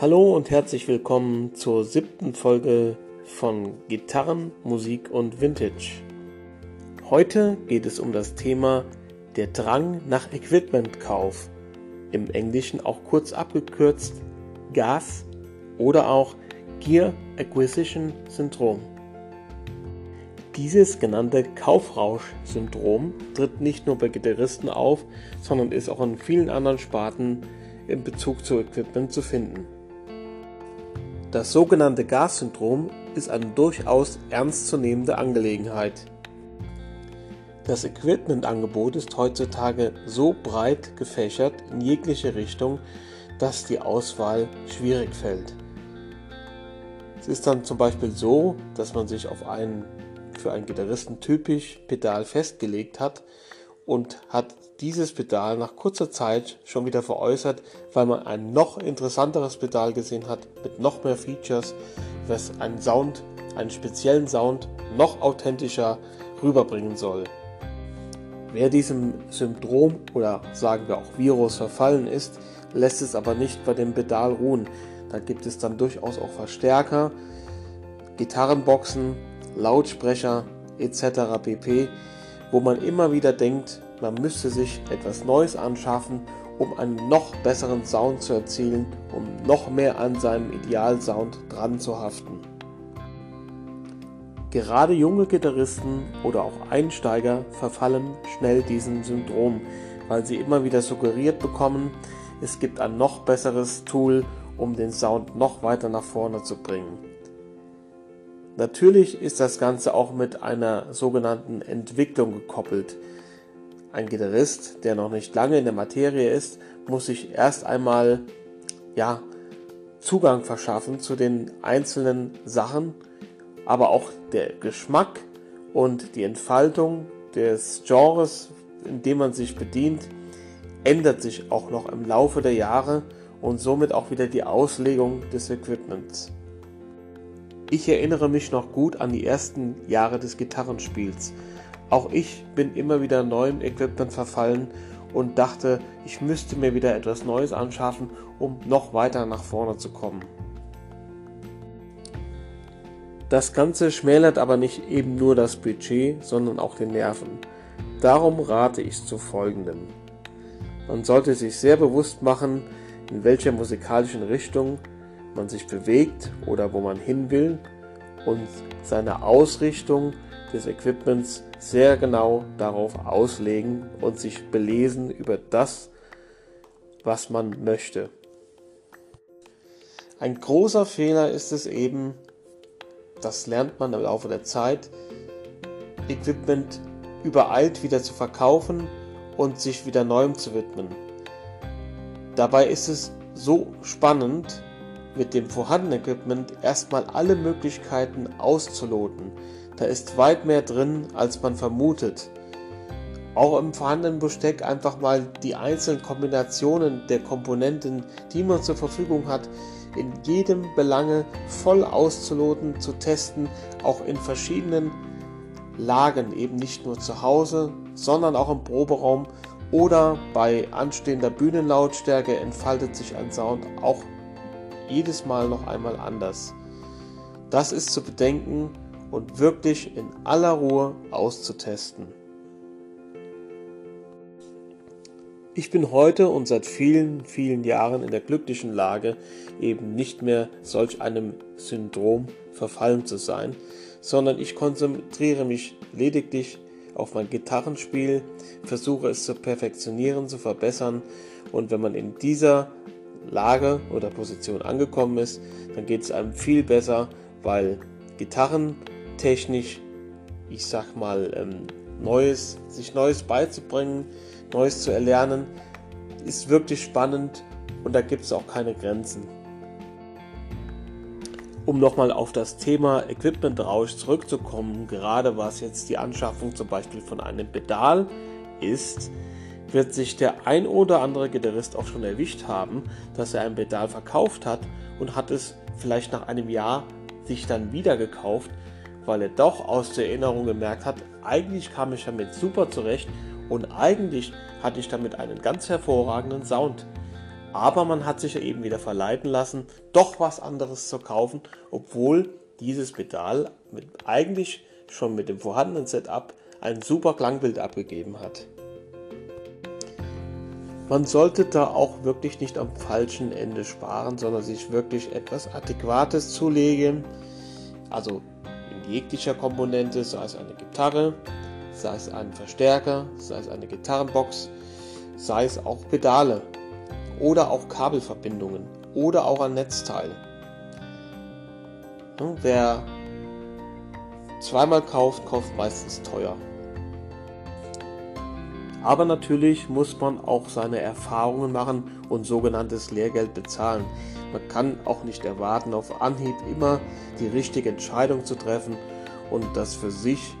Hallo und herzlich willkommen zur siebten Folge von Gitarren, Musik und Vintage. Heute geht es um das Thema der Drang nach Equipmentkauf, im Englischen auch kurz abgekürzt GAS oder auch Gear Acquisition Syndrom. Dieses genannte Kaufrausch-Syndrom tritt nicht nur bei Gitarristen auf, sondern ist auch in vielen anderen Sparten in Bezug zu Equipment zu finden. Das sogenannte Gas-Syndrom ist eine durchaus ernstzunehmende Angelegenheit. Das Equipmentangebot ist heutzutage so breit gefächert in jegliche Richtung, dass die Auswahl schwierig fällt. Es ist dann zum Beispiel so, dass man sich auf einen für einen Gitarristen typisch Pedal festgelegt hat und hat dieses Pedal nach kurzer Zeit schon wieder veräußert, weil man ein noch interessanteres Pedal gesehen hat mit noch mehr Features, was einen Sound, einen speziellen Sound noch authentischer rüberbringen soll. Wer diesem Syndrom oder sagen wir auch Virus verfallen ist, lässt es aber nicht bei dem Pedal ruhen. Da gibt es dann durchaus auch Verstärker, Gitarrenboxen, Lautsprecher etc. pp wo man immer wieder denkt, man müsste sich etwas Neues anschaffen, um einen noch besseren Sound zu erzielen, um noch mehr an seinem Idealsound dran zu haften. Gerade junge Gitarristen oder auch Einsteiger verfallen schnell diesem Syndrom, weil sie immer wieder suggeriert bekommen, es gibt ein noch besseres Tool, um den Sound noch weiter nach vorne zu bringen. Natürlich ist das Ganze auch mit einer sogenannten Entwicklung gekoppelt. Ein Gitarrist, der noch nicht lange in der Materie ist, muss sich erst einmal ja, Zugang verschaffen zu den einzelnen Sachen, aber auch der Geschmack und die Entfaltung des Genres, in dem man sich bedient, ändert sich auch noch im Laufe der Jahre und somit auch wieder die Auslegung des Equipments. Ich erinnere mich noch gut an die ersten Jahre des Gitarrenspiels. Auch ich bin immer wieder neuem Equipment verfallen und dachte, ich müsste mir wieder etwas Neues anschaffen, um noch weiter nach vorne zu kommen. Das Ganze schmälert aber nicht eben nur das Budget, sondern auch den Nerven. Darum rate ich zu folgendem. Man sollte sich sehr bewusst machen, in welcher musikalischen Richtung man sich bewegt oder wo man hin will und seine Ausrichtung des Equipments sehr genau darauf auslegen und sich belesen über das, was man möchte. Ein großer Fehler ist es eben, das lernt man im Laufe der Zeit, Equipment übereilt wieder zu verkaufen und sich wieder neuem zu widmen. Dabei ist es so spannend, mit dem vorhandenen Equipment erstmal alle Möglichkeiten auszuloten. Da ist weit mehr drin, als man vermutet. Auch im vorhandenen Besteck einfach mal die einzelnen Kombinationen der Komponenten, die man zur Verfügung hat, in jedem Belange voll auszuloten, zu testen, auch in verschiedenen Lagen, eben nicht nur zu Hause, sondern auch im Proberaum oder bei anstehender Bühnenlautstärke entfaltet sich ein Sound auch jedes Mal noch einmal anders. Das ist zu bedenken und wirklich in aller Ruhe auszutesten. Ich bin heute und seit vielen, vielen Jahren in der glücklichen Lage, eben nicht mehr solch einem Syndrom verfallen zu sein, sondern ich konzentriere mich lediglich auf mein Gitarrenspiel, versuche es zu perfektionieren, zu verbessern und wenn man in dieser Lage oder Position angekommen ist, dann geht es einem viel besser, weil gitarrentechnisch, ich sag mal, ähm, Neues, sich Neues beizubringen, Neues zu erlernen, ist wirklich spannend und da gibt es auch keine Grenzen. Um nochmal auf das Thema Equipment-Rausch zurückzukommen, gerade was jetzt die Anschaffung zum Beispiel von einem Pedal ist, wird sich der ein oder andere Gitarrist auch schon erwischt haben, dass er ein Pedal verkauft hat und hat es vielleicht nach einem Jahr sich dann wieder gekauft, weil er doch aus der Erinnerung gemerkt hat, eigentlich kam ich damit super zurecht und eigentlich hatte ich damit einen ganz hervorragenden Sound. Aber man hat sich eben wieder verleiten lassen, doch was anderes zu kaufen, obwohl dieses Pedal mit, eigentlich schon mit dem vorhandenen Setup ein super Klangbild abgegeben hat. Man sollte da auch wirklich nicht am falschen Ende sparen, sondern sich wirklich etwas Adäquates zulegen. Also jeglicher Komponente, sei es eine Gitarre, sei es ein Verstärker, sei es eine Gitarrenbox, sei es auch Pedale oder auch Kabelverbindungen oder auch ein Netzteil. Wer zweimal kauft, kauft meistens teuer. Aber natürlich muss man auch seine Erfahrungen machen und sogenanntes Lehrgeld bezahlen. Man kann auch nicht erwarten, auf Anhieb immer die richtige Entscheidung zu treffen und das für sich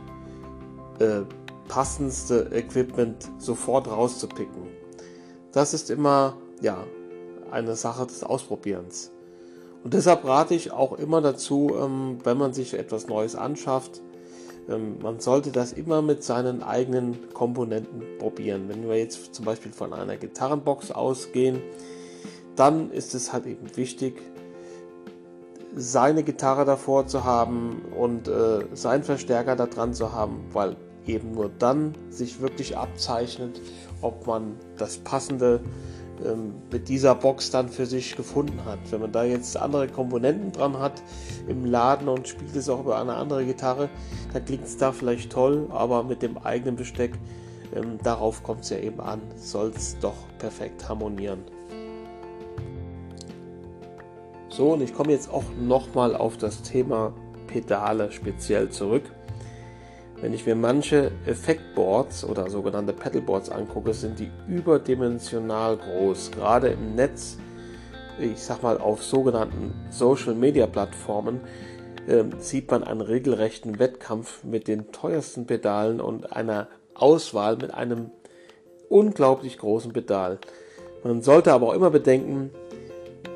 äh, passendste Equipment sofort rauszupicken. Das ist immer ja, eine Sache des Ausprobierens. Und deshalb rate ich auch immer dazu, ähm, wenn man sich etwas Neues anschafft, ähm, man sollte das immer mit seinen eigenen Komponenten probieren. Wenn wir jetzt zum Beispiel von einer Gitarrenbox ausgehen, dann ist es halt eben wichtig, seine Gitarre davor zu haben und äh, seinen Verstärker da dran zu haben, weil eben nur dann sich wirklich abzeichnet, ob man das passende ähm, mit dieser Box dann für sich gefunden hat. Wenn man da jetzt andere Komponenten dran hat im Laden und spielt es auch über eine andere Gitarre, dann klingt es da vielleicht toll, aber mit dem eigenen Besteck, ähm, darauf kommt es ja eben an, soll es doch perfekt harmonieren. So, und ich komme jetzt auch nochmal auf das Thema Pedale speziell zurück. Wenn ich mir manche Effektboards oder sogenannte Pedalboards angucke, sind die überdimensional groß. Gerade im Netz, ich sag mal auf sogenannten Social Media Plattformen, äh, sieht man einen regelrechten Wettkampf mit den teuersten Pedalen und einer Auswahl mit einem unglaublich großen Pedal. Man sollte aber auch immer bedenken,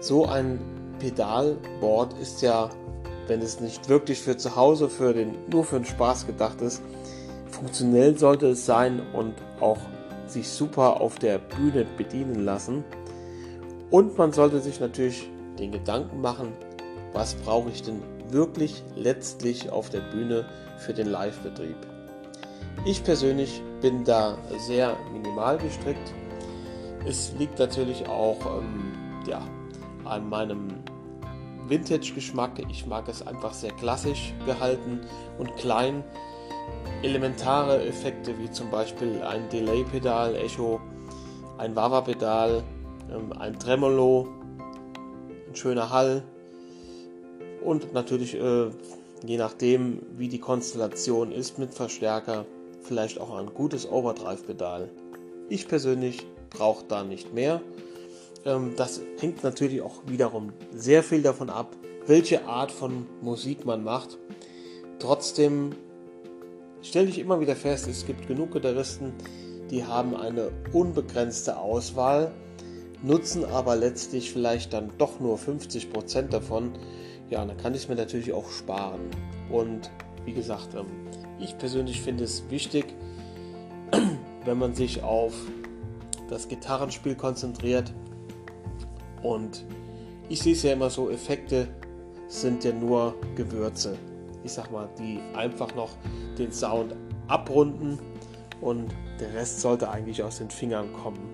so ein Pedalboard ist ja wenn es nicht wirklich für zu Hause, für den, nur für den Spaß gedacht ist. Funktionell sollte es sein und auch sich super auf der Bühne bedienen lassen. Und man sollte sich natürlich den Gedanken machen, was brauche ich denn wirklich letztlich auf der Bühne für den Live-Betrieb. Ich persönlich bin da sehr minimal gestrickt. Es liegt natürlich auch ähm, ja, an meinem Vintage-Geschmack. Ich mag es einfach sehr klassisch gehalten und klein. Elementare Effekte wie zum Beispiel ein Delay-Pedal, Echo, ein Wawa-Pedal, ähm, ein Tremolo, ein schöner Hall und natürlich äh, je nachdem, wie die Konstellation ist mit Verstärker, vielleicht auch ein gutes Overdrive-Pedal. Ich persönlich brauche da nicht mehr. Ähm, das hängt natürlich auch wiederum sehr viel davon ab, welche Art von Musik man macht. Trotzdem stelle ich immer wieder fest, es gibt genug Gitarristen, die haben eine unbegrenzte Auswahl, nutzen aber letztlich vielleicht dann doch nur 50% davon. Ja, dann kann ich es mir natürlich auch sparen. Und wie gesagt, ähm, ich persönlich finde es wichtig, wenn man sich auf das Gitarrenspiel konzentriert, und ich sehe es ja immer so, Effekte sind ja nur Gewürze. Ich sag mal, die einfach noch den Sound abrunden und der Rest sollte eigentlich aus den Fingern kommen.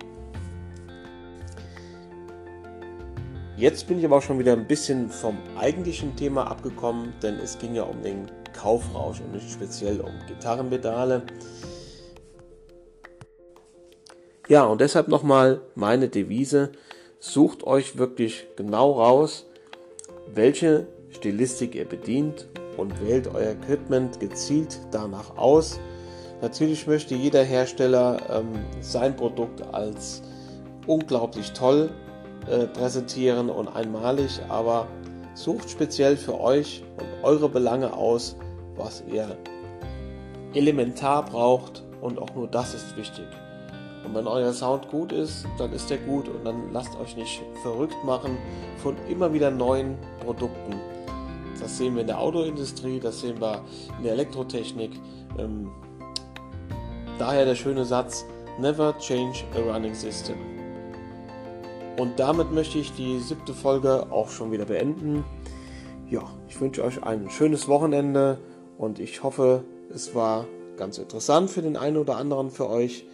Jetzt bin ich aber auch schon wieder ein bisschen vom eigentlichen Thema abgekommen, denn es ging ja um den Kaufrausch und nicht speziell um Gitarrenpedale. Ja, und deshalb nochmal meine Devise sucht euch wirklich genau raus, welche Stilistik ihr bedient und wählt euer Equipment gezielt danach aus. Natürlich möchte jeder Hersteller ähm, sein Produkt als unglaublich toll äh, präsentieren und einmalig, aber sucht speziell für euch und eure Belange aus, was ihr elementar braucht und auch nur das ist wichtig. Und wenn euer Sound gut ist, dann ist der gut und dann lasst euch nicht verrückt machen von immer wieder neuen Produkten. Das sehen wir in der Autoindustrie, das sehen wir in der Elektrotechnik. Ähm, daher der schöne Satz, never change a running system. Und damit möchte ich die siebte Folge auch schon wieder beenden. Ja, ich wünsche euch ein schönes Wochenende und ich hoffe, es war ganz interessant für den einen oder anderen für euch.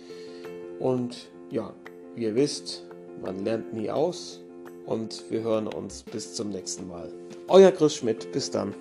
Und ja, wie ihr wisst, man lernt nie aus und wir hören uns bis zum nächsten Mal. Euer Chris Schmidt, bis dann.